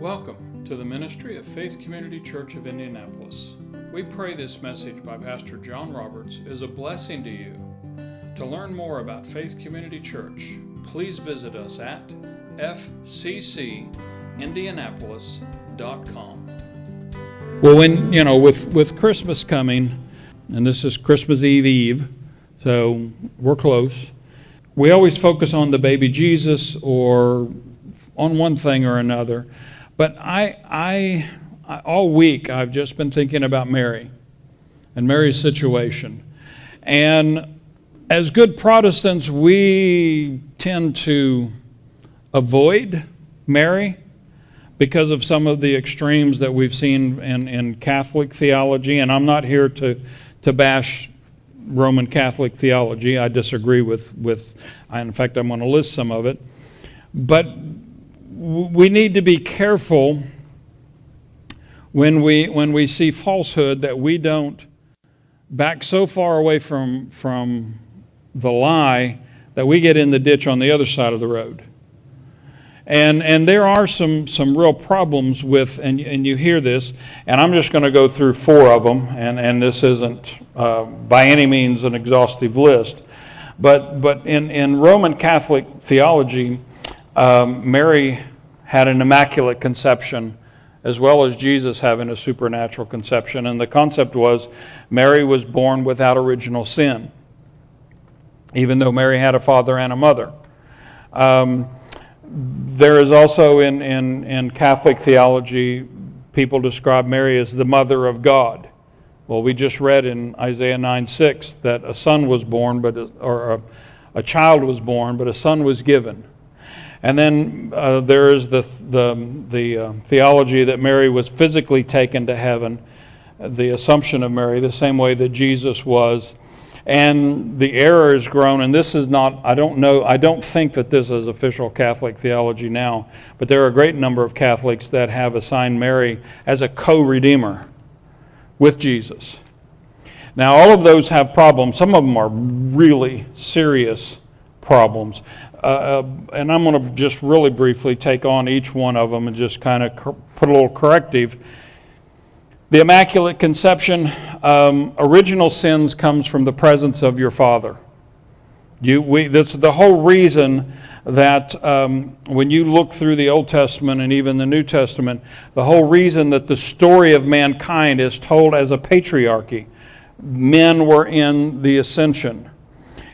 Welcome to the ministry of Faith Community Church of Indianapolis. We pray this message by Pastor John Roberts is a blessing to you. To learn more about Faith Community Church, please visit us at fccindianapolis.com. Well, when, you know, with, with Christmas coming, and this is Christmas Eve Eve, so we're close, we always focus on the baby Jesus or on one thing or another. But I, I, I, all week I've just been thinking about Mary and Mary's situation. And as good Protestants, we tend to avoid Mary because of some of the extremes that we've seen in, in Catholic theology. And I'm not here to, to bash Roman Catholic theology. I disagree with, with in fact, I'm going to list some of it. But we need to be careful when we, when we see falsehood that we don't back so far away from, from the lie that we get in the ditch on the other side of the road. And, and there are some, some real problems with, and, and you hear this, and I'm just going to go through four of them, and, and this isn't uh, by any means an exhaustive list. But, but in, in Roman Catholic theology, um, Mary had an immaculate conception as well as Jesus having a supernatural conception. And the concept was Mary was born without original sin, even though Mary had a father and a mother. Um, there is also in, in, in Catholic theology, people describe Mary as the mother of God. Well, we just read in Isaiah 9 6 that a son was born, but or a, a child was born, but a son was given. And then uh, there is the, the, the uh, theology that Mary was physically taken to heaven, the assumption of Mary, the same way that Jesus was. And the error has grown, and this is not, I don't know, I don't think that this is official Catholic theology now, but there are a great number of Catholics that have assigned Mary as a co redeemer with Jesus. Now, all of those have problems. Some of them are really serious problems. Uh, uh, and I'm going to just really briefly take on each one of them and just kind of cor- put a little corrective. The Immaculate Conception, um, original sins comes from the presence of your Father. You, we, that's the whole reason that um, when you look through the Old Testament and even the New Testament, the whole reason that the story of mankind is told as a patriarchy, men were in the ascension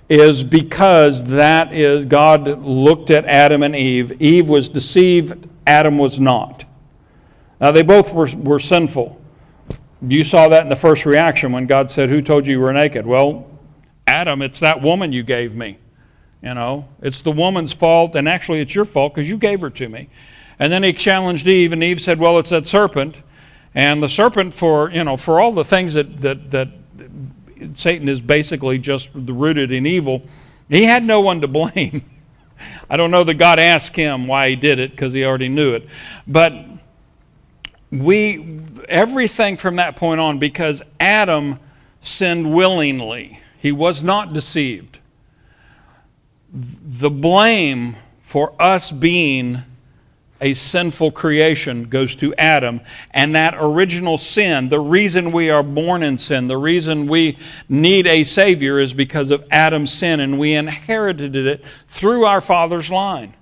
is because that is God looked at Adam and Eve. Eve was deceived, Adam was not. Now they both were, were sinful. You saw that in the first reaction when God said, Who told you you were naked? Well, Adam, it's that woman you gave me. You know, it's the woman's fault, and actually it's your fault because you gave her to me. And then he challenged Eve, and Eve said, Well, it's that serpent. And the serpent, for, you know, for all the things that, that, that Satan is basically just rooted in evil, he had no one to blame. I don't know that God asked him why he did it because he already knew it. But we, everything from that point on, because Adam sinned willingly, he was not deceived. The blame for us being a sinful creation goes to Adam. And that original sin, the reason we are born in sin, the reason we need a Savior is because of Adam's sin, and we inherited it through our father's line.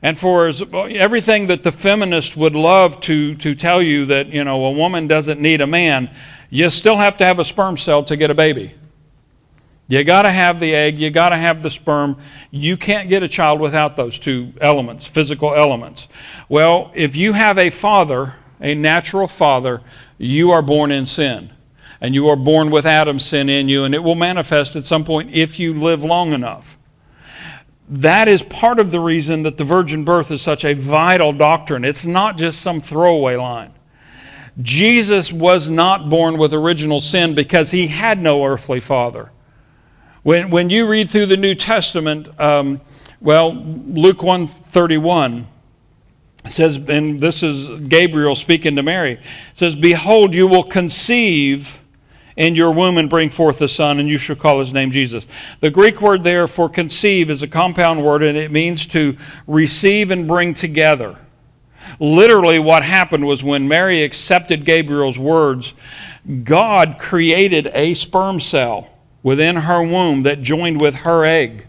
And for everything that the feminist would love to, to tell you that, you know, a woman doesn't need a man, you still have to have a sperm cell to get a baby. You got to have the egg, you got to have the sperm. You can't get a child without those two elements, physical elements. Well, if you have a father, a natural father, you are born in sin. And you are born with Adam's sin in you, and it will manifest at some point if you live long enough. That is part of the reason that the virgin birth is such a vital doctrine. It's not just some throwaway line. Jesus was not born with original sin because he had no earthly father. When, when you read through the New Testament, um, well, Luke 131 says, and this is Gabriel speaking to Mary, says, Behold, you will conceive in your womb and bring forth a son, and you shall call his name Jesus. The Greek word there for conceive is a compound word, and it means to receive and bring together. Literally, what happened was when Mary accepted Gabriel's words, God created a sperm cell within her womb that joined with her egg.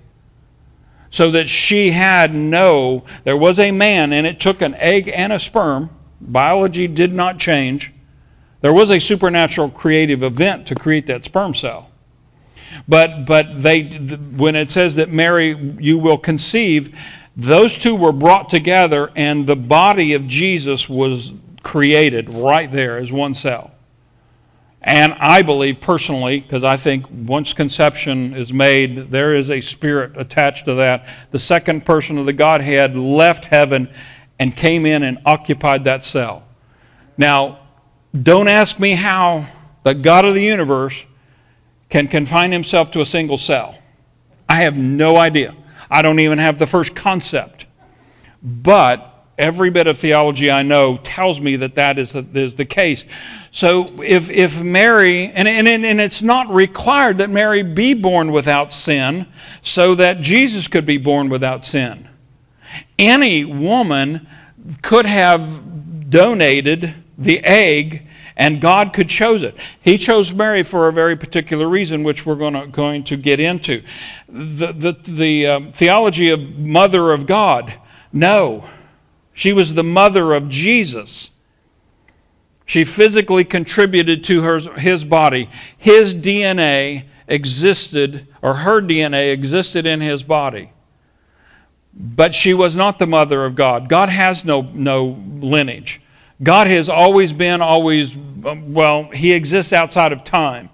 So that she had no, there was a man, and it took an egg and a sperm. Biology did not change. There was a supernatural creative event to create that sperm cell. But, but they, when it says that Mary, you will conceive, those two were brought together and the body of Jesus was created right there as one cell. And I believe personally, because I think once conception is made, there is a spirit attached to that. The second person of the Godhead left heaven and came in and occupied that cell. Now, don't ask me how the God of the universe can confine himself to a single cell. I have no idea. I don't even have the first concept. But every bit of theology I know tells me that that is the, is the case. So if, if Mary, and, and, and it's not required that Mary be born without sin so that Jesus could be born without sin. Any woman could have donated the egg and God could choose it. He chose Mary for a very particular reason, which we're going to, going to get into. The, the, the um, theology of Mother of God, no. She was the mother of Jesus. She physically contributed to her, his body. His DNA existed, or her DNA existed in his body. But she was not the mother of God. God has no, no lineage. God has always been, always, um, well, He exists outside of time.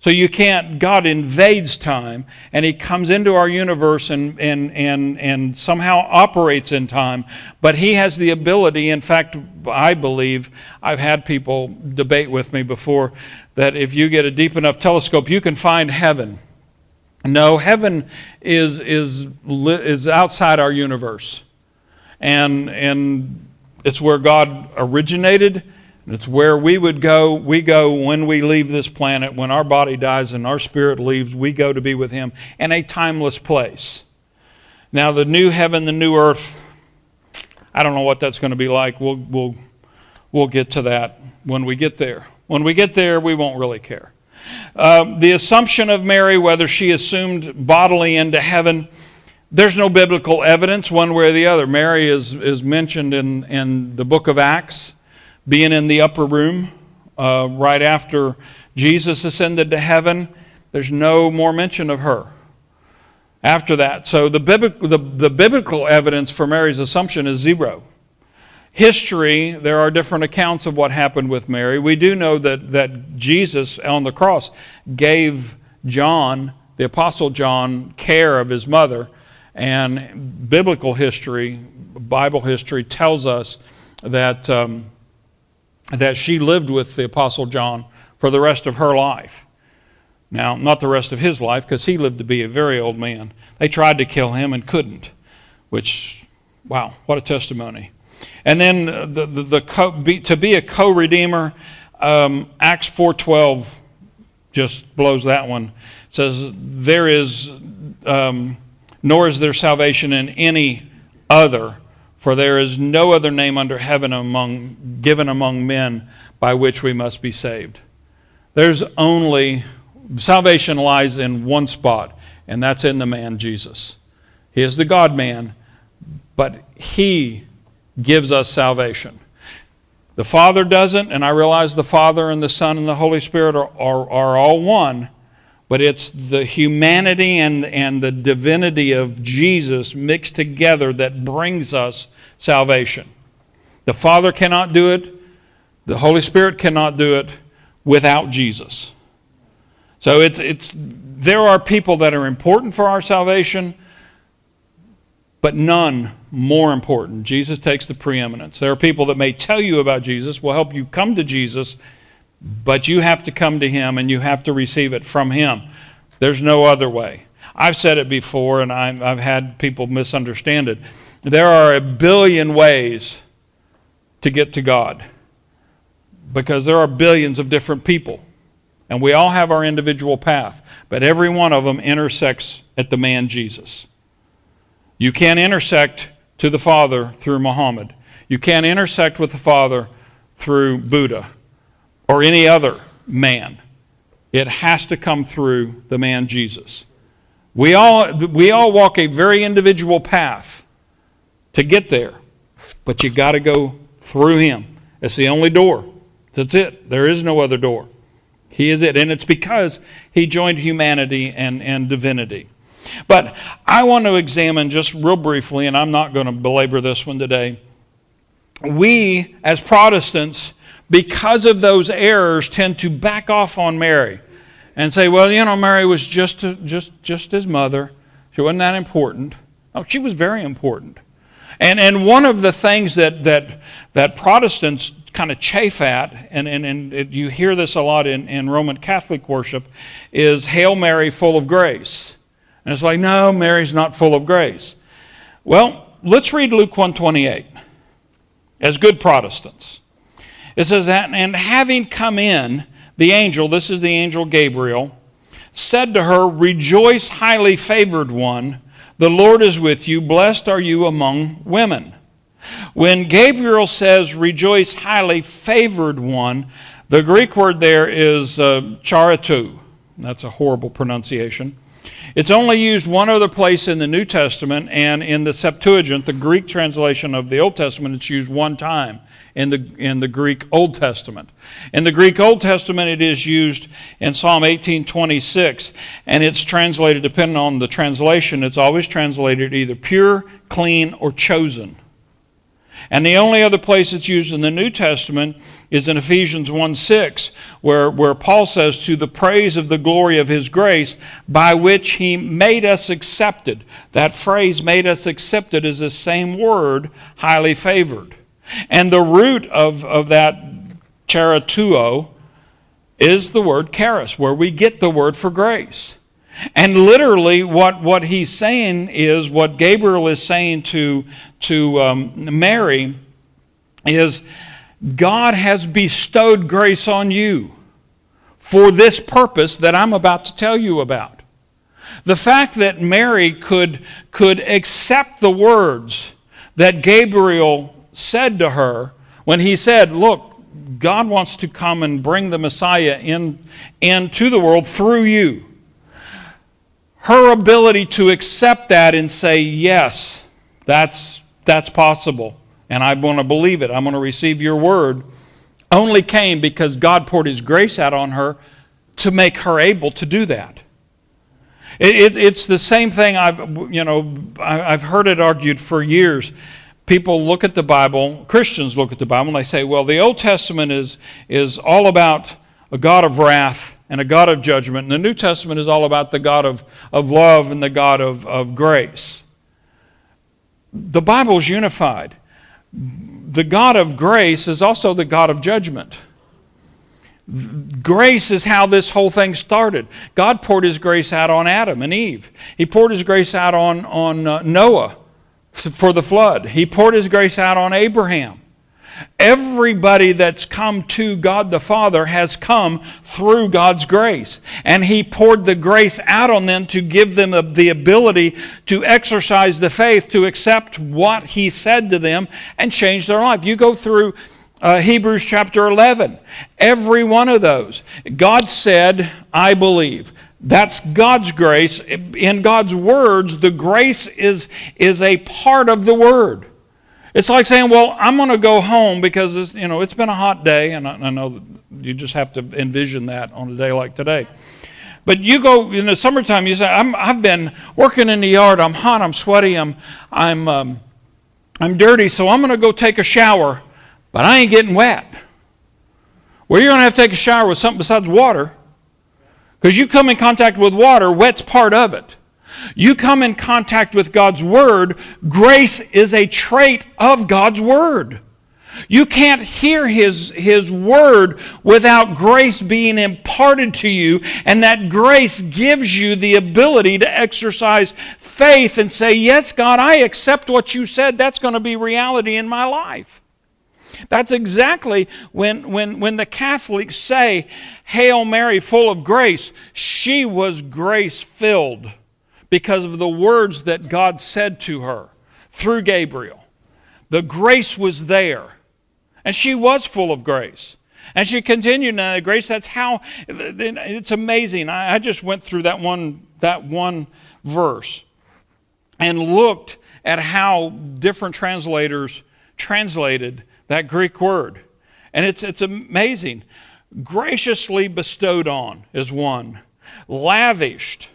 So you can't, God invades time and He comes into our universe and, and, and, and somehow operates in time. But He has the ability, in fact, I believe, I've had people debate with me before, that if you get a deep enough telescope, you can find heaven. No, heaven is, is, is outside our universe. And, and it's where God originated. It's where we would go. We go when we leave this planet, when our body dies and our spirit leaves, we go to be with Him in a timeless place. Now, the new heaven, the new earth, I don't know what that's going to be like. We'll, we'll, we'll get to that when we get there. When we get there, we won't really care. Uh, the assumption of Mary, whether she assumed bodily into heaven, there's no biblical evidence one way or the other. Mary is, is mentioned in, in the book of Acts, being in the upper room uh, right after Jesus ascended to heaven. There's no more mention of her after that. So the, biblical, the, the biblical evidence for Mary's assumption is zero. History, there are different accounts of what happened with Mary. We do know that, that Jesus on the cross gave John, the Apostle John, care of his mother and biblical history, Bible history, tells us that, um, that she lived with the Apostle John for the rest of her life. Now, not the rest of his life, because he lived to be a very old man. They tried to kill him and couldn't, which, wow, what a testimony. And then the, the, the co, be, to be a co-redeemer, um, Acts 4.12 just blows that one. It says, there is... Um, nor is there salvation in any other, for there is no other name under heaven among, given among men by which we must be saved. There's only, salvation lies in one spot, and that's in the man Jesus. He is the God man, but He gives us salvation. The Father doesn't, and I realize the Father and the Son and the Holy Spirit are, are, are all one, but it's the humanity and, and the divinity of Jesus mixed together that brings us salvation. The Father cannot do it, the Holy Spirit cannot do it without Jesus. So it's, it's, there are people that are important for our salvation, but none more important. Jesus takes the preeminence. There are people that may tell you about Jesus, will help you come to Jesus, but you have to come to Him and you have to receive it from Him. There's no other way. I've said it before, and i have had people misunderstand it. There are a billion ways to get to God because there are billions of different people. And we all have our individual path, but every one of them intersects at the man Jesus. You can't intersect to the Father through Muhammad. You can't intersect with the Father through Buddha or any other man. It has to come through the man Jesus. We all, we all walk a very individual path to get there, but you got to go through him. It's the only door. That's it. There is no other door. He is it. And it's because he joined humanity and, and divinity. But I want to examine just real briefly, and I'm not going to belabor this one today. We, as Protestants, because of those errors, tend to back off on Mary and say, well, you know, Mary was just, just, just his mother. She wasn't that important. Oh, she was very important. And, and one of the things that, that, that Protestants kind of chafe at, and, and, and it, you hear this a lot in, in Roman Catholic worship, is Hail Mary, full of grace. And it's like, no, Mary's not full of grace. Well, let's read Luke 128 as good Protestants. It says that, and having come in, the angel, this is the angel Gabriel, said to her, Rejoice, highly favored one, the Lord is with you, blessed are you among women. When Gabriel says, Rejoice, highly favored one, the Greek word there is uh, charitou. That's a horrible pronunciation. It's only used one other place in the New Testament, and in the Septuagint, the Greek translation of the Old Testament, it's used one time in the, in the Greek Old Testament. In the Greek Old Testament, it is used in Psalm 1826, and it's translated, depending on the translation, it's always translated either pure, clean, or chosen. And the only other place it's used in the New Testament is in Ephesians 1 6, where, where Paul says, To the praise of the glory of his grace, by which he made us accepted. That phrase, made us accepted, is the same word, highly favored. And the root of, of that charituo is the word charis, where we get the word for grace. And literally, what, what he's saying is, what Gabriel is saying to, to um, Mary is, God has bestowed grace on you for this purpose that I'm about to tell you about. The fact that Mary could, could accept the words that Gabriel said to her when he said, Look, God wants to come and bring the Messiah in, into the world through you. Her ability to accept that and say, Yes, that's, that's possible, and I want to believe it, I'm going to receive your word, only came because God poured his grace out on her to make her able to do that. It, it, it's the same thing I've, you know, I've heard it argued for years people look at the Bible, Christians look at the Bible, and they say, well, the Old Testament is, is all about a God of wrath and a God of judgment, and the New Testament is all about the God of, of love and the God of, of grace. The Bible is unified. The God of grace is also the God of judgment. Grace is how this whole thing started. God poured His grace out on Adam and Eve. He poured His grace out on, on uh, Noah for the flood. He poured His grace out on Abraham. Everybody that's come to God the Father has come through God's grace. And He poured the grace out on them to give them the ability to exercise the faith, to accept what He said to them, and change their life. You go through uh, Hebrews chapter 11, every one of those. God said, I believe. That's God's grace. In God's words, the grace is, is a part of the word. It's like saying, well, I'm going to go home because it's, you know, it's been a hot day, and I, I know you just have to envision that on a day like today. But you go in the summertime, you say, i have been working in the yard, I'm hot, I'm sweaty, I'm, I'm, um, I'm dirty, so I'm going to go take a shower, but I ain't getting wet. Well, you're going to have to take a shower with something besides water. Because you come in contact with water, wet's part of it. You come in contact with God's Word, grace is a trait of God's Word. You can't hear his, his word without grace being imparted to you, and that grace gives you the ability to exercise faith and say, Yes, God, I accept what you said. That's going to be reality in my life. That's exactly when, when, when the Catholics say, Hail Mary, full of grace, she was grace filled because of the words that God said to her through Gabriel. The grace was there. And she was full of grace. And she continued in that grace. That's how it's amazing. I just went through that one, that one verse and looked at how different translators translated that Greek word. And it's, it's amazing. Graciously bestowed on is one, lavished,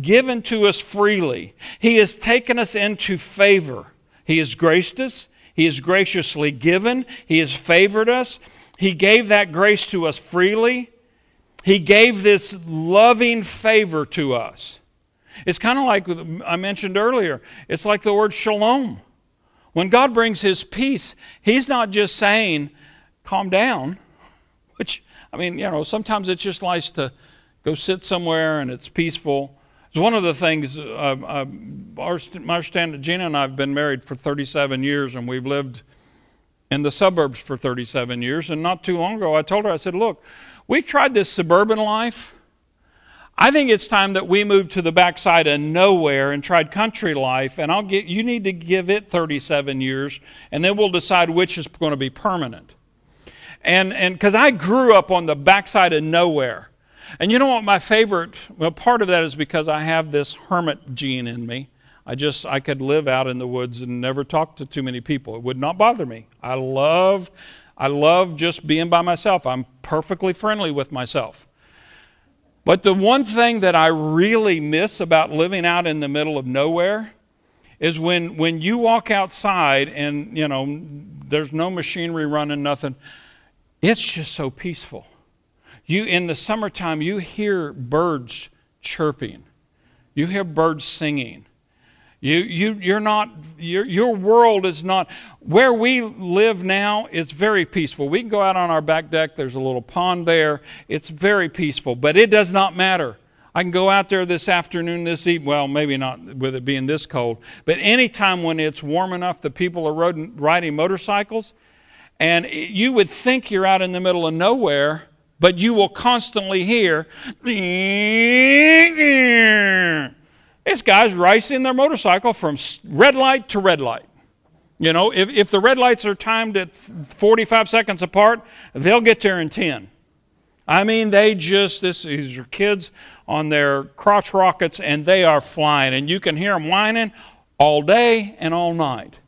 given to us freely. He has taken us into favor. He has graced us, He has graciously given, He has favored us. He gave that grace to us freely. He gave this loving favor to us. It's kind of like I mentioned earlier, it's like the word shalom. When God brings His peace, He's not just saying, calm down, which, I mean, you know, sometimes it's just nice to go sit somewhere and it's peaceful. It's one of the things, uh, uh, our, my Gina and I have been married for 37 years and we've lived in the suburbs for 37 years. And not too long ago, I told her, I said, look, we've tried this suburban life I think it's time that we move to the backside of nowhere and tried country life, and I'll get you need to give it 37 years, and then we'll decide which is going to be permanent. And and because I grew up on the backside of nowhere. And you know what my favorite well part of that is because I have this hermit gene in me. I just I could live out in the woods and never talk to too many people. It would not bother me. I love I love just being by myself. I'm perfectly friendly with myself. But the one thing that I really miss about living out in the middle of nowhere is when, when you walk outside and, you know, there's no machinery running, nothing. It's just so peaceful. You, in the summertime, you hear birds chirping. You hear birds singing. You, you, you're not, your, your world is not, where we live now, it's very peaceful. We can go out on our back deck, there's a little pond there. It's very peaceful, but it does not matter. I can go out there this afternoon, this evening, well, maybe not with it being this cold, but anytime when it's warm enough that people are riding motorcycles, and you would think you're out in the middle of nowhere, but you will constantly hear, it's guys racing their motorcycle from red light to red light. You know, if, if the red lights are timed at 45 seconds apart, they'll get there in 10. I mean, they just, this, these are kids on their crotch rockets and they are flying. And you can hear them whining all day and all night.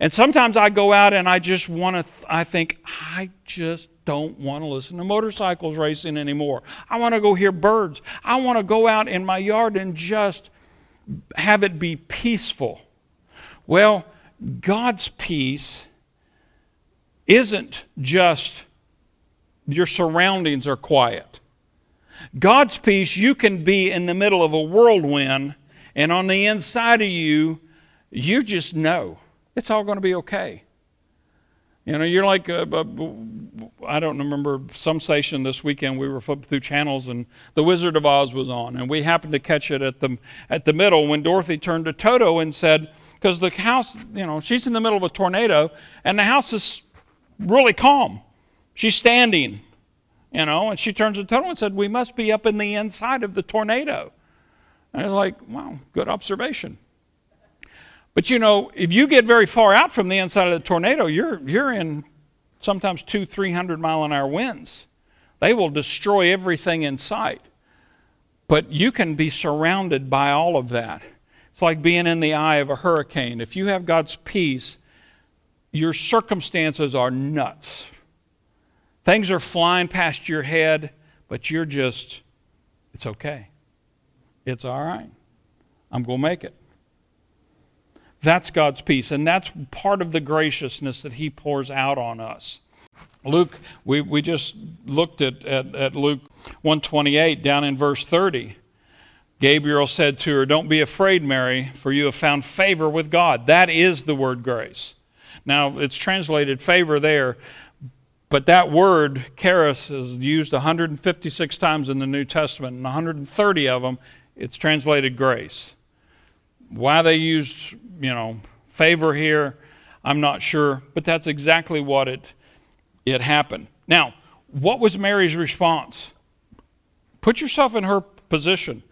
And sometimes I go out and I just want to, th- I think, I just don't want to listen to motorcycles racing anymore. I want to go hear birds. I want to go out in my yard and just have it be peaceful. Well, God's peace isn't just your surroundings are quiet. God's peace, you can be in the middle of a whirlwind, and on the inside of you, you just know it's all going to be okay. You know, you're like, uh, uh, I don't remember some station this weekend. We were flipping through channels, and The Wizard of Oz was on, and we happened to catch it at the at the middle when Dorothy turned to Toto and said, because the house, you know, she's in the middle of a tornado, and the house is really calm. She's standing, you know, and she turns to Toto and said, "We must be up in the inside of the tornado." And I was like, "Wow, good observation." But you know, if you get very far out from the inside of the tornado, you're, you're in sometimes two, three hundred mile an hour winds. They will destroy everything in sight. But you can be surrounded by all of that. It's like being in the eye of a hurricane. If you have God's peace, your circumstances are nuts. Things are flying past your head, but you're just, it's okay. It's all right. I'm going to make it. That's God's peace, and that's part of the graciousness that He pours out on us. Luke, we, we just looked at, at, at Luke 128 down in verse 30. Gabriel said to her, Don't be afraid, Mary, for you have found favor with God. That is the word grace. Now, it's translated favor there, but that word, charis, is used 156 times in the New Testament, and 130 of them, it's translated grace. Why they used, you know, favor here, I'm not sure, but that's exactly what it, it happened. Now, what was Mary's response? Put yourself in her position.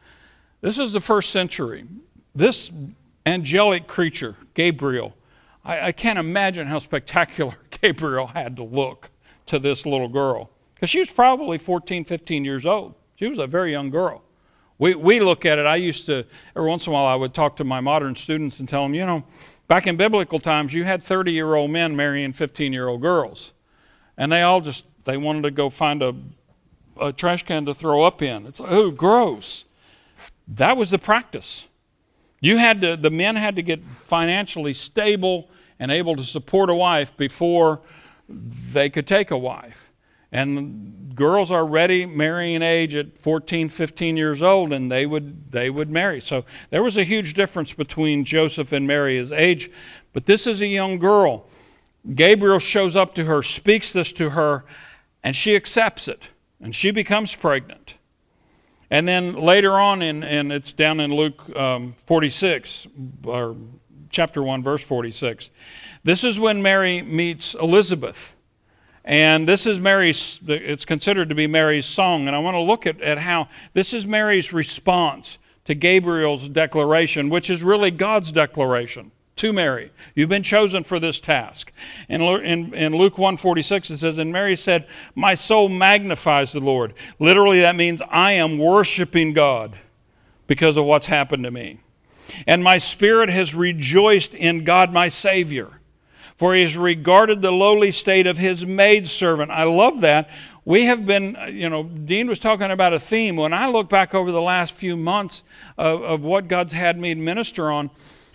This is the first century. This angelic creature, Gabriel, I, I can't imagine how spectacular Gabriel had to look to this little girl because she was probably 14, 15 years old. She was a very young girl. We, we look at it, I used to, every once in a while, I would talk to my modern students and tell them, you know, back in biblical times, you had 30 year old men marrying 15 year old girls. And they all just, they wanted to go find a, a trash can to throw up in. It's like, oh, gross. That was the practice. You had to, the men had to get financially stable and able to support a wife before they could take a wife. And girls are ready marrying age at 14, 15 years old, and they would, they would marry. So there was a huge difference between Joseph and Mary's age. But this is a young girl. Gabriel shows up to her, speaks this to her, and she accepts it, and she becomes pregnant. And then later on, in, and it's down in Luke um, 46, or chapter 1, verse 46. This is when Mary meets Elizabeth. And this is Mary's, it's considered to be Mary's song. And I want to look at, at how this is Mary's response to Gabriel's declaration, which is really God's declaration to Mary. You've been chosen for this task. In, in, in Luke 146, it says, And Mary said, My soul magnifies the Lord. Literally, that means I am worshiping God because of what's happened to me. And my spirit has rejoiced in God my Savior, for he has regarded the lowly state of his maidservant. I love that. We have been, uh, you know, Dean was talking about a theme. When I look back over the last few months of, of what God's had me minister on,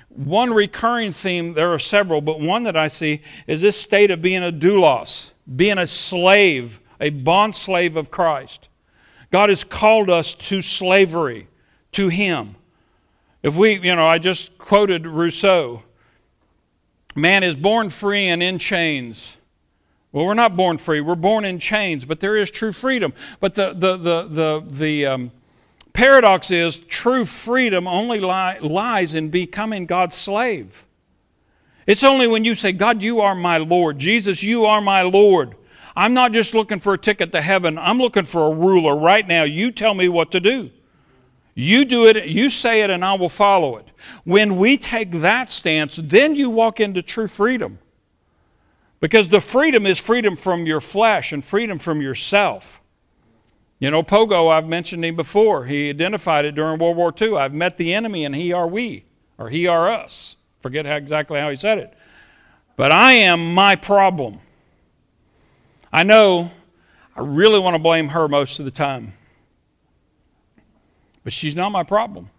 one recurring theme, there are several, but one that I see is this state of being a doulos, being a slave, a bond slave of Christ. God has called us to slavery, to Him. If we, you know, I just quoted Rousseau man is born free and in chains. Well, we're not born free, we're born in chains, but there is true freedom. But the, the, the, the, the um, paradox is true freedom only li- lies in becoming God's slave. It's only when you say, God, you are my Lord. Jesus, you are my Lord. I'm not just looking for a ticket to heaven. I'm looking for a ruler right now. You tell me what to do. You do it, you say it, and I will follow it. When we take that stance, then you walk into true freedom. Because the freedom is freedom from your flesh and freedom from yourself. You know, Pogo, I've mentioned him before. He identified it during World War II. I've met the enemy, and he are we, or he are us. Forget how, exactly how he said it. But I am my problem. I know I really want to blame her most of the time. But she's not my problem.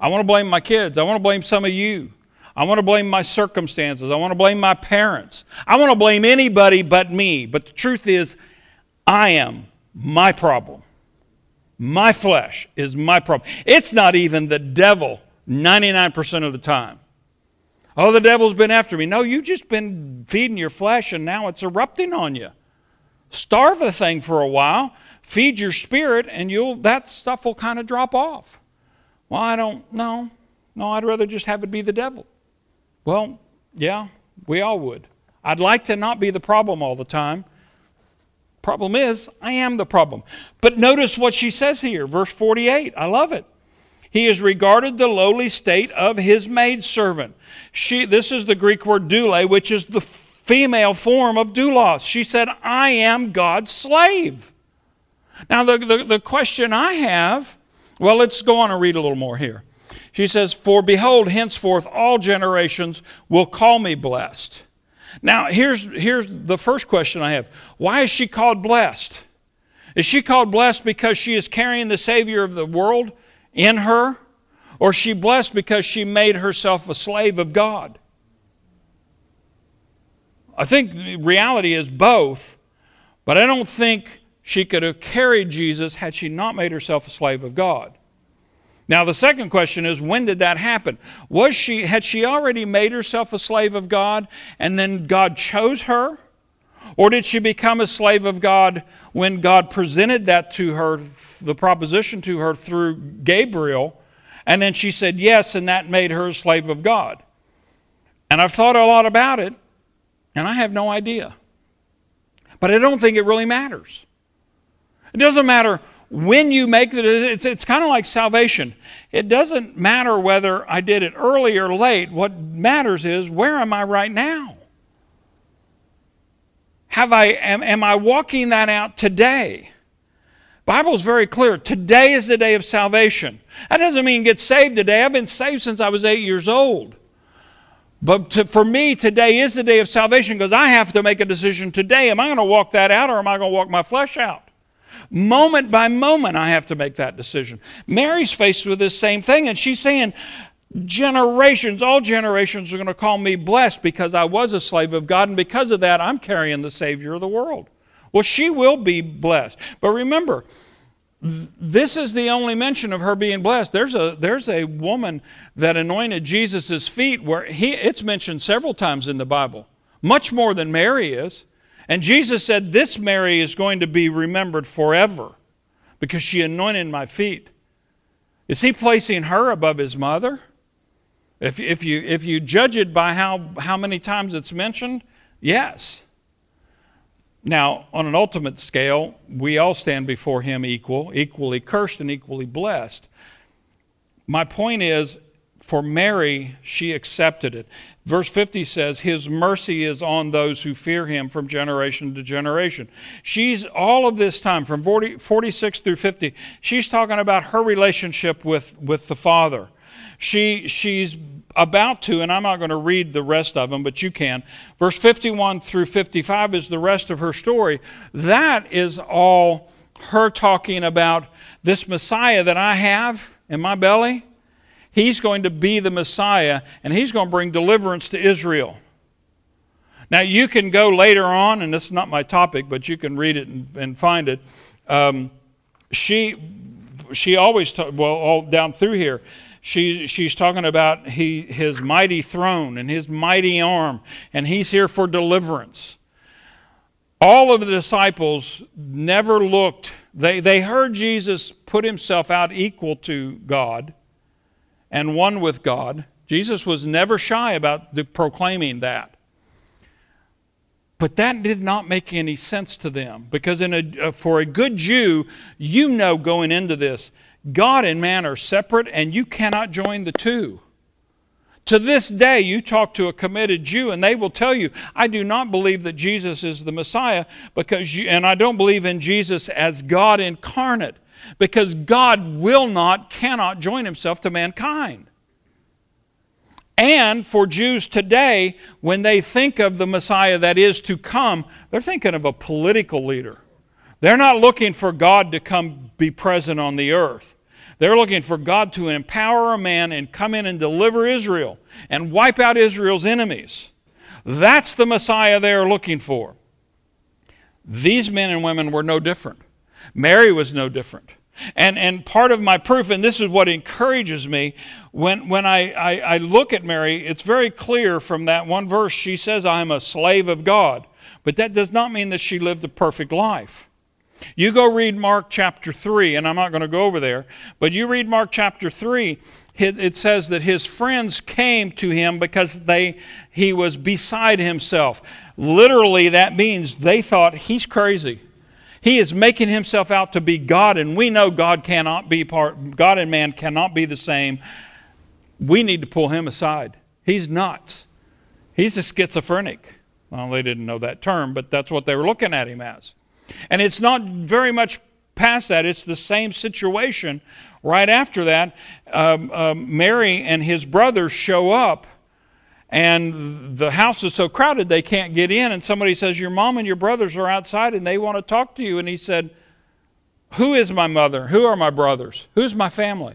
I want to blame my kids. I want to blame some of you. I want to blame my circumstances. I want to blame my parents. I want to blame anybody but me. But the truth is, I am my problem. My flesh is my problem. It's not even the devil 99% of the time. Oh, the devil's been after me. No, you've just been feeding your flesh and now it's erupting on you. Starve the thing for a while feed your spirit and you'll that stuff will kind of drop off. Well i don't know no i'd rather just have it be the devil. Well yeah we all would. I'd like to not be the problem all the time. Problem is i am the problem. But notice what she says here verse 48 i love it. He has regarded the lowly state of his maidservant. She this is the greek word doule which is the female form of doulos. She said i am god's slave now, the, the, the question I have, well, let's go on and read a little more here. She says, For behold, henceforth all generations will call me blessed. Now, here's, here's the first question I have Why is she called blessed? Is she called blessed because she is carrying the Savior of the world in her? Or is she blessed because she made herself a slave of God? I think the reality is both, but I don't think she could have carried Jesus had she not made herself a slave of God. Now the second question is when did that happen? Was she had she already made herself a slave of God and then God chose her? Or did she become a slave of God when God presented that to her the proposition to her through Gabriel and then she said yes and that made her a slave of God? And I've thought a lot about it and I have no idea. But I don't think it really matters. It doesn't matter when you make the it's, it's kind of like salvation. It doesn't matter whether I did it early or late. What matters is where am I right now? Have I am, am I walking that out today? Bible's very clear. Today is the day of salvation. That doesn't mean get saved today. I've been saved since I was eight years old. But to, for me, today is the day of salvation because I have to make a decision today. Am I going to walk that out or am I going to walk my flesh out? Moment by moment, I have to make that decision. Mary's faced with this same thing, and she's saying, Generations, all generations are going to call me blessed because I was a slave of God, and because of that, I'm carrying the Savior of the world. Well, she will be blessed. But remember, this is the only mention of her being blessed. There's a, there's a woman that anointed Jesus' feet where he, it's mentioned several times in the Bible, much more than Mary is. And Jesus said, This Mary is going to be remembered forever because she anointed my feet. Is he placing her above his mother? If, if, you, if you judge it by how, how many times it's mentioned, yes. Now, on an ultimate scale, we all stand before him equal, equally cursed and equally blessed. My point is, for Mary, she accepted it. Verse 50 says, His mercy is on those who fear him from generation to generation. She's all of this time, from 40, 46 through 50, she's talking about her relationship with, with the Father. She, she's about to, and I'm not going to read the rest of them, but you can. Verse 51 through 55 is the rest of her story. That is all her talking about this Messiah that I have in my belly He's going to be the Messiah, and he's going to bring deliverance to Israel. Now, you can go later on, and this is not my topic, but you can read it and, and find it. Um, she, she always, ta- well, all down through here, she, she's talking about he, his mighty throne and his mighty arm, and he's here for deliverance. All of the disciples never looked, they, they heard Jesus put himself out equal to God and one with God. Jesus was never shy about the, proclaiming that. But that did not make any sense to them because a, uh, for a good Jew, you know going into this, God and man are separate and you cannot join the two. To this day, you talk to a committed Jew and they will tell you, I do not believe that Jesus is the Messiah because you, and I don't believe in Jesus as God incarnate because God will not, cannot join himself to mankind. And for Jews today, when they think of the Messiah that is to come, they're thinking of a political leader. They're not looking for God to come be present on the earth. They're looking for God to empower a man and come in and deliver Israel and wipe out Israel's enemies. That's the Messiah they are looking for. These men and women were no different. Mary was no different. And, and part of my proof, and this is what encourages me, when, when I, I, I look at Mary, it's very clear from that one verse. She says, I am a slave of God. But that does not mean that she lived a perfect life. You go read Mark chapter 3, and I'm not going to go over there, but you read Mark chapter 3, it says that his friends came to him because they, he was beside himself. Literally, that means they thought he's crazy. He is making himself out to be God, and we know God cannot be part, God and man cannot be the same. We need to pull him aside. He's nuts. He's a schizophrenic. Well, they didn't know that term, but that's what they were looking at him as. And it's not very much past that, it's the same situation. Right after that, um, um, Mary and his brothers show up and the house is so crowded they can't get in. And somebody says your mom and your brothers are outside and they want to talk to you. And he said who is my mother? Who are my brothers? Who's my family?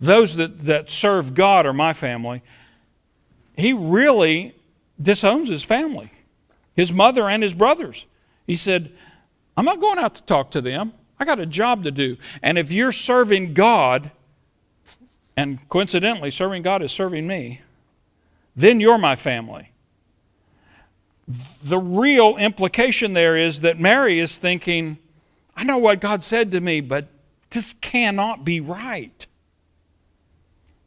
Those that, that serve god are my family. He really disowns his family his mother and his brothers. He said i'm not going out to talk to them. I got a job to do. And if you're serving god and coincidentally serving god is serving me then you're my family. The real implication there is that Mary is thinking, I know what God said to me, but this cannot be right.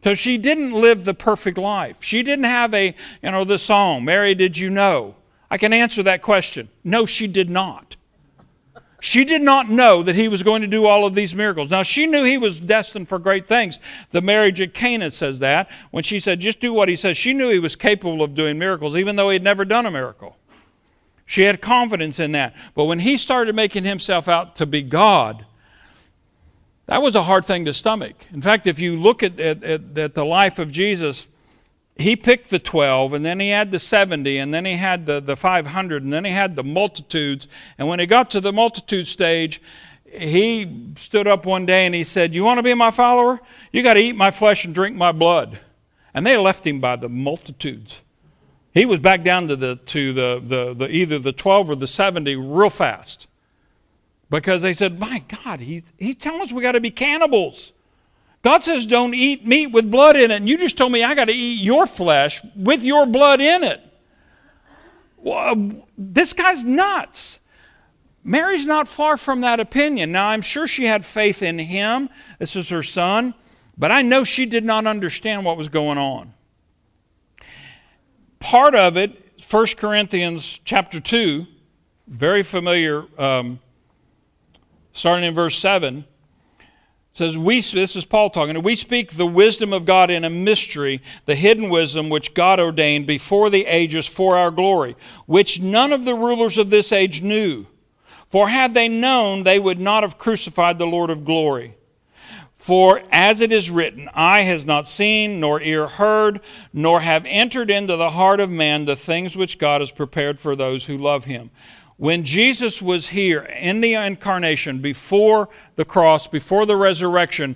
So she didn't live the perfect life. She didn't have a, you know, the song, Mary, did you know? I can answer that question. No, she did not. She did not know that he was going to do all of these miracles. Now, she knew he was destined for great things. The marriage at Cana says that. When she said, just do what he says, she knew he was capable of doing miracles, even though he had never done a miracle. She had confidence in that. But when he started making himself out to be God, that was a hard thing to stomach. In fact, if you look at, at, at, the life of Jesus, he picked the 12 and then he had the 70 and then he had the, the 500 and then he had the multitudes. And when he got to the multitude stage he stood up one day and he said you want to be my follower? You got to eat my flesh and drink my blood. And they left him by the multitudes. He was back down to the to the, the, the either the 12 or the 70 real fast. Because they said my god he's, he's telling us we got to be cannibals God says, don't eat meat with blood in it. And you just told me I got to eat your flesh with your blood in it. Well, this guy's nuts. Mary's not far from that opinion. Now, I'm sure she had faith in him. This is her son. But I know she did not understand what was going on. Part of it, 1 Corinthians chapter 2, very familiar, um, starting in verse 7 says we this is paul talking we speak the wisdom of god in a mystery the hidden wisdom which god ordained before the ages for our glory which none of the rulers of this age knew. For had they known they would not have crucified the lord of glory. For as it is written eye has not seen nor ear heard nor have entered into the heart of man the things which god has prepared for those who love him when Jesus was here in the incarnation, before the cross, before the resurrection,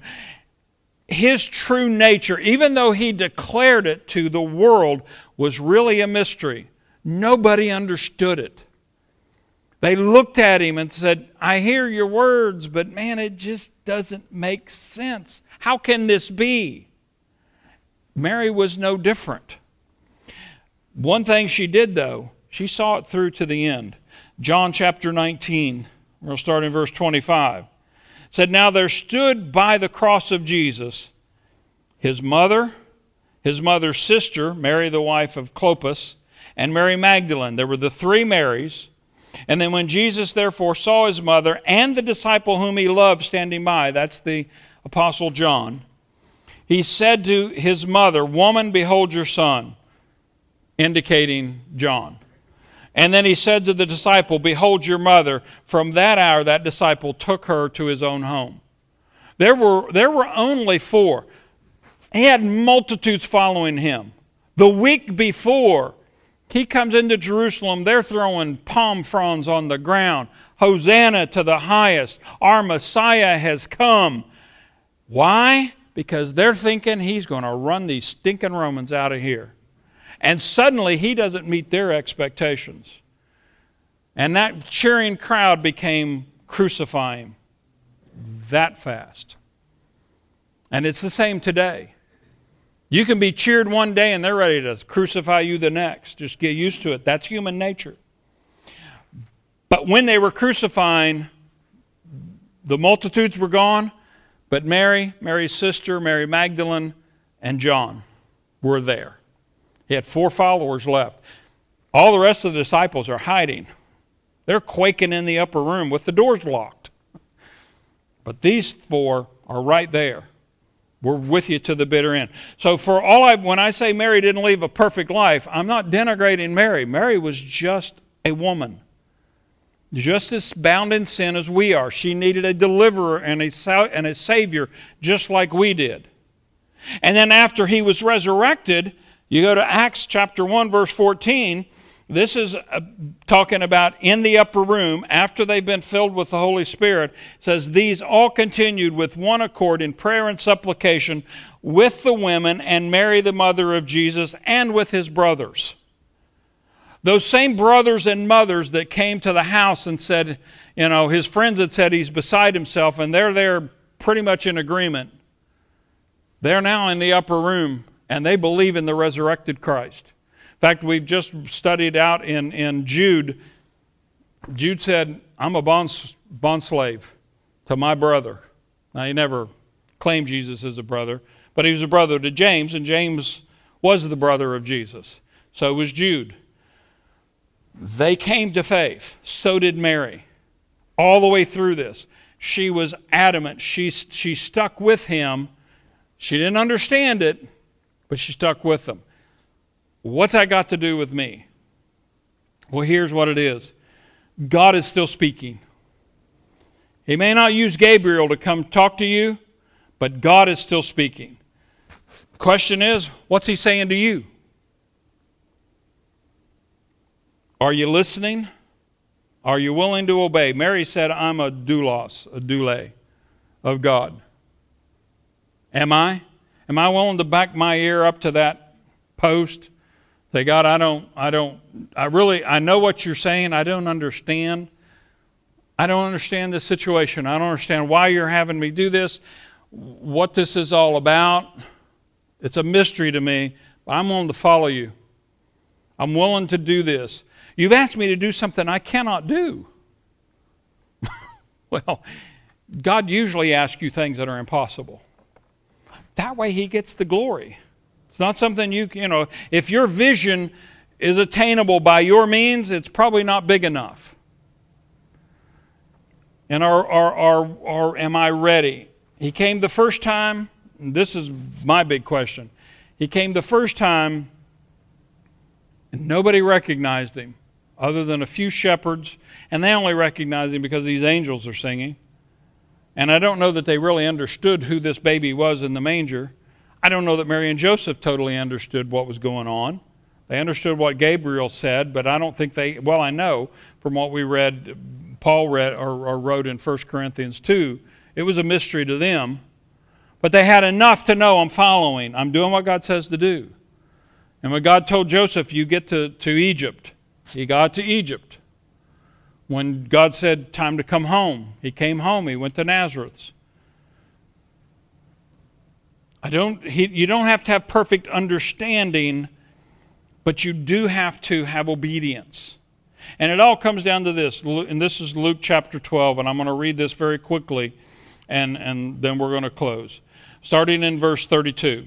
his true nature, even though he declared it to the world, was really a mystery. Nobody understood it. They looked at him and said, I hear your words, but man, it just doesn't make sense. How can this be? Mary was no different. One thing she did, though, she saw it through to the end. John chapter 19, we'll start in verse 25. said, Now there stood by the cross of Jesus his mother, his mother's sister, Mary, the wife of Clopas, and Mary Magdalene. There were the three Marys. And then when Jesus therefore saw his mother and the disciple whom he loved standing by, that's the Apostle John, he said to his mother, Woman, behold your son, indicating John. And then he said to the disciple, Behold your mother. From that hour, that disciple took her to his own home. There were, there were only four. He had multitudes following him. The week before, he comes into Jerusalem. They're throwing palm fronds on the ground. Hosanna to the highest. Our Messiah has come. Why? Because they're thinking he's going to run these stinking Romans out of here. And suddenly he doesn't meet their expectations. And that cheering crowd became crucifying that fast. And it's the same today. You can be cheered one day and they're ready to crucify you the next. Just get used to it. That's human nature. But when they were crucifying, the multitudes were gone, but Mary, Mary's sister, Mary Magdalene, and John were there. He had four followers left. All the rest of the disciples are hiding. They're quaking in the upper room with the doors locked. But these four are right there. We're with you to the bitter end. So for all I when I say Mary didn't live a perfect life, I'm not denigrating Mary. Mary was just a woman. Just as bound in sin as we are. She needed a deliverer and a, and a savior just like we did. And then after he was resurrected, you go to Acts chapter 1, verse 14. This is uh, talking about in the upper room after they've been filled with the Holy Spirit. It says, These all continued with one accord in prayer and supplication with the women and Mary, the mother of Jesus, and with his brothers. Those same brothers and mothers that came to the house and said, you know, his friends had said he's beside himself, and they're there pretty much in agreement. They're now in the upper room and they believe in the resurrected Christ. In fact, we've just studied out in, in Jude. Jude said, I'm a bond, bond slave to my brother. Now, he never claimed Jesus as a brother, but he was a brother to James, and James was the brother of Jesus. So was Jude. They came to faith. So did Mary. all the way through this. She was adamant. She, she stuck with him. She didn't understand it, but she stuck with them. What's that got to do with me? Well, here's what it is God is still speaking. He may not use Gabriel to come talk to you, but God is still speaking. Question is, what's he saying to you? Are you listening? Are you willing to obey? Mary said, I'm a doulos, a doule of God. Am I? Am I willing to back my ear up to that post? Say, God, I don't, I don't, I really, I know what you're saying. I don't understand. I don't understand this situation. I don't understand why you're having me do this, what this is all about. It's a mystery to me, but I'm willing to follow you. I'm willing to do this. You've asked me to do something I cannot do. well, God usually asks you things that are impossible. That way, He gets the glory. It's not something you, you know, if your vision is attainable by your means, it's probably not big enough. And are, are, are, are, am I ready? He came the first time. This is my big question. He came the first time, and nobody recognized him other than a few shepherds, and they only recognize him because these angels are singing. And I don't know that they really understood who this baby was in the manger. I don't know that Mary and Joseph totally understood what was going on. They understood what Gabriel said, but I don't think they, well, I know from what we read, Paul read or, or wrote in 1 Corinthians 2, it was a mystery to them. But they had enough to know I'm following, I'm doing what God says to do. And when God told Joseph, you get to, to Egypt, he got to Egypt. When God said, Time to come home, he came home. He went to Nazareth. I don't, he, you don't have to have perfect understanding, but you do have to have obedience. And it all comes down to this, and this is Luke chapter 12, and I'm going to read this very quickly, and, and then we're going to close. Starting in verse 32.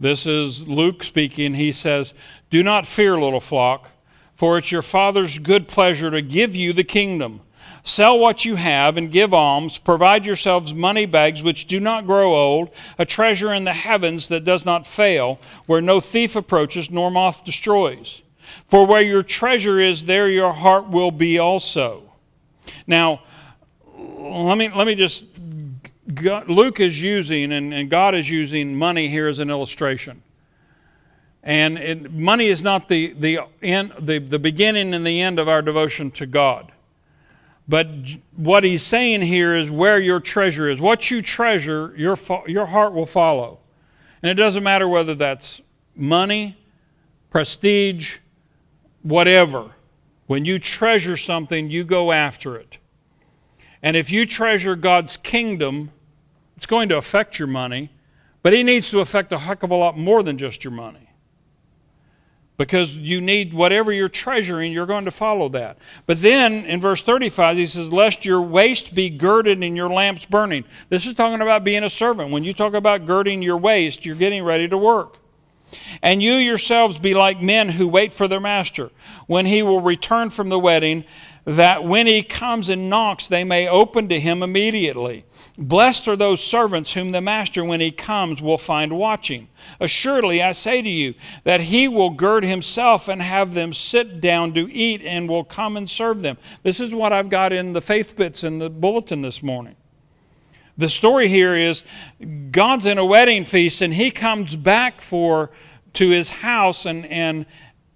This is Luke speaking. He says, Do not fear, little flock for it's your Father's good pleasure to give you the kingdom. Sell what you have and give alms. Provide yourselves money bags which do not grow old, a treasure in the heavens that does not fail, where no thief approaches nor moth destroys. For where your treasure is, there your heart will be also. Now, let me, let me just. Luke is using, and, and God is using money here as an illustration. And it, money is not the, the, end, the, the beginning and the end of our devotion to God. But what he's saying here is where your treasure is. What you treasure, your, your heart will follow. And it doesn't matter whether that's money, prestige, whatever. When you treasure something, you go after it. And if you treasure God's kingdom, it's going to affect your money, but He needs to affect a heck of a lot more than just your money because you need whatever you're treasuring, you're going to follow that. But then in verse 35, he says, Lest your waist be girded and your lamps burning. This is talking about being a servant. When you talk about girding your waist, you're getting ready to work. And you yourselves be like men who wait for their master when he will return from the wedding, that when he comes and knocks, they may open to him immediately. Blessed are those servants whom the master, when he comes, will find watching. Assuredly, I say to you that he will gird himself and have them sit down to eat and will come and serve them. This is what I've got in the faith bits in the bulletin this morning. The story here is God's in a wedding feast and he comes back for to his house and, and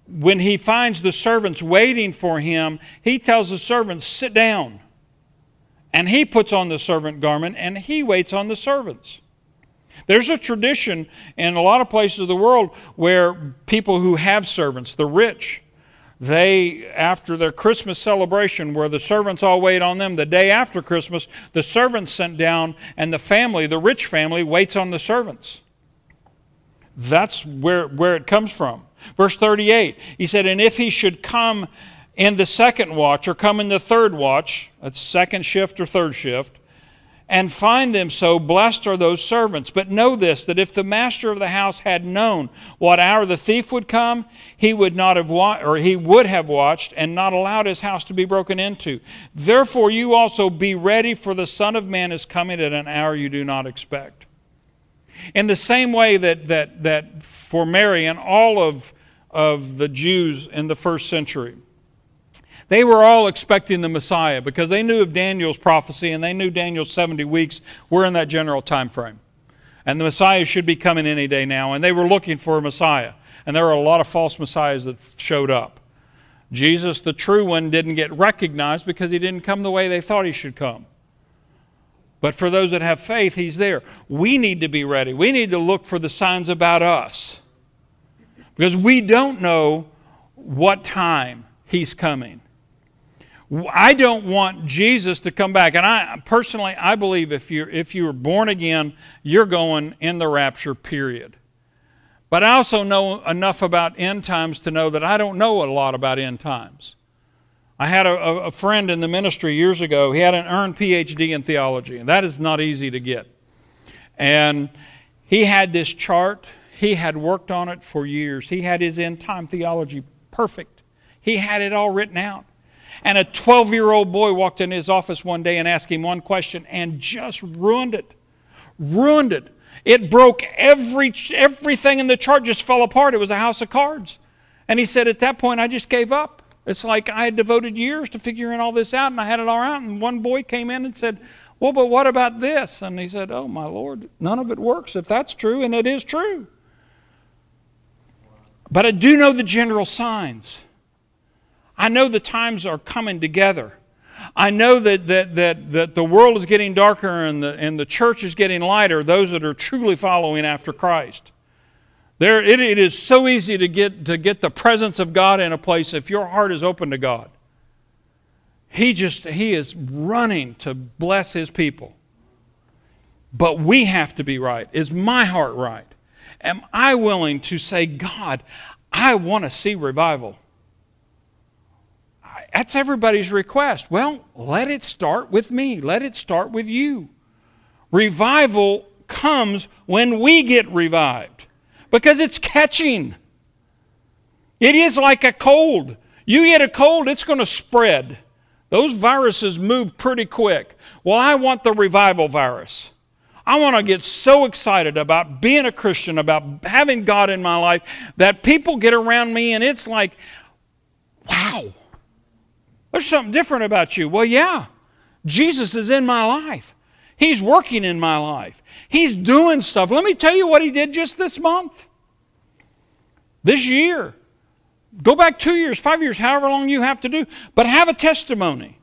when he finds the servants waiting for him, he tells the servants, sit down. And he puts on the servant garment and he waits on the servants. There's a tradition in a lot of places of the world where people who have servants, the rich, they, after their Christmas celebration, where the servants all wait on them, the day after Christmas, the servants sent down, and the family, the rich family, waits on the servants. That's where, where it comes from. Verse 38, he said, And if he should come in the second watch or come in the third watch, that's second shift or third shift, and find them so, blessed are those servants. But know this that if the master of the house had known what hour the thief would come, he would not have or he would have watched and not allowed his house to be broken into. Therefore you also be ready for the son of man is coming at an hour you do not expect. In the same way that that that for Mary and all of of the Jews in the first century, they were all expecting the Messiah because they knew of Daniel's prophecy and they knew Daniel's 70 weeks were in that general time frame. And the Messiah should be coming any day now. And they were looking for a Messiah. And there were a lot of false Messiahs that showed up. Jesus, the true one, didn't get recognized because he didn't come the way they thought he should come. But for those that have faith, he's there. We need to be ready. We need to look for the signs about us because we don't know what time he's coming. I don't want Jesus to come back. And I personally, I believe if you're, if you are born again, you're going in the rapture, period. But I also know enough about end times to know that I don't know a lot about end times. I had a, a friend in the ministry years ago. He had an earned PhD in theology, and that is not easy to get. And he had this chart. He had worked on it for years. He had his end time theology perfect. He had it all written out. And a 12 year old boy walked in his office one day and asked him one question and just ruined it. Ruined it. It broke every, everything in the chart, just fell apart. It was a house of cards. And he said, At that point, I just gave up. It's like I had devoted years to figuring all this out, and I had it all out. And one boy came in and said, Well, but what about this? And he said, Oh, my Lord, none of it works if that's true, and it is true. But I do know the general signs. I know the times are coming together. I know that, that, that, that the world is getting darker and the, and the church is getting lighter, those that are truly following after Christ. There, it, it is so easy to get, to get the presence of God in a place if your heart is open to God. He just, he is running to bless his people. But we have to be right. Is my heart right? Am I willing to say, God, I want to see revival? That's everybody's request. Well, let it start with me. Let it start with you. Revival comes when we get revived because it's catching. It is like a cold. You get a cold, it's going to spread. Those viruses move pretty quick. Well, I want the revival virus. I want to get so excited about being a Christian, about having God in my life, that people get around me and it's like, wow, there's something different about you. Well, yeah, Jesus is in my life. He's working in my life. He's doing stuff. Let me tell you what he did just this month. This year. Go back two years, five years, however long you have to do, but have a testimony.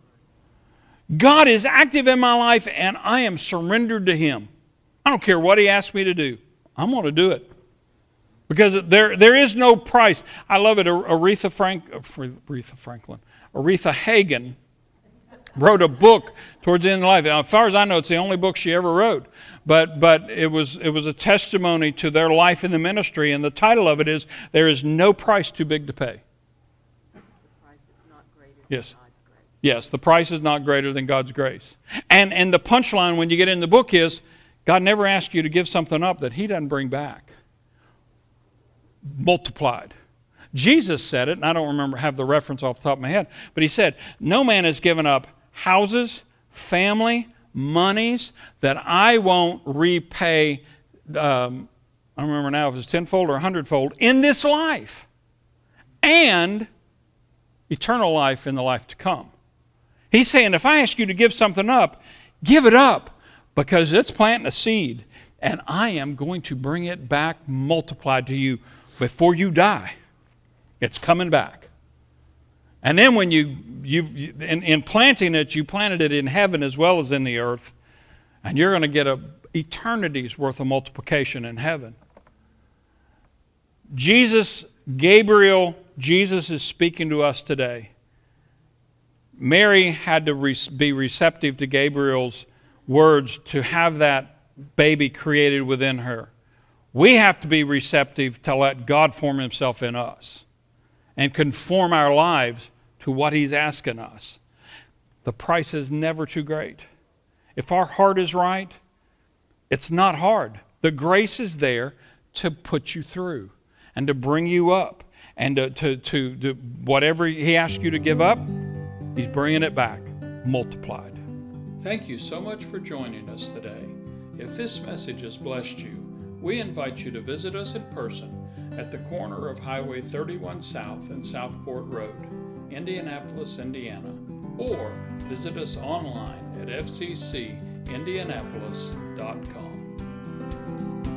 God is active in my life and I am surrendered to Him. I don't care what He asks me to do, I'm going to do it. Because there, there is no price. I love it. Aretha, Frank, Aretha Franklin. Aretha Hagin wrote a book towards the end of life. Now, as far as I know, it's the only book she ever wrote. But, but it, was, it was a testimony to their life in the ministry, and the title of it is There is No Price Too Big to Pay. yes. Yes, the price is not greater than God's grace. And, and the punchline when you get in the book is God never asks you to give something up that He doesn't bring back. Multiplied. Jesus said it, and I don't remember have the reference off the top of my head, but he said, "No man has given up houses, family, monies that I won't repay." Um, I don't remember now if it's tenfold or a hundredfold in this life, and eternal life in the life to come. He's saying, if I ask you to give something up, give it up because it's planting a seed, and I am going to bring it back multiplied to you before you die. It's coming back. And then when you, you in, in planting it, you planted it in heaven as well as in the earth, and you're going to get a eternity's worth of multiplication in heaven. Jesus, Gabriel, Jesus is speaking to us today. Mary had to be receptive to Gabriel's words to have that baby created within her. We have to be receptive to let God form himself in us and conform our lives to what He's asking us. The price is never too great. If our heart is right, it's not hard. The grace is there to put you through and to bring you up and to, to, to, to whatever He asks you to give up, He's bringing it back multiplied. Thank you so much for joining us today. If this message has blessed you, we invite you to visit us in person at the corner of Highway 31 South and Southport Road, Indianapolis, Indiana, or visit us online at fccindianapolis.com.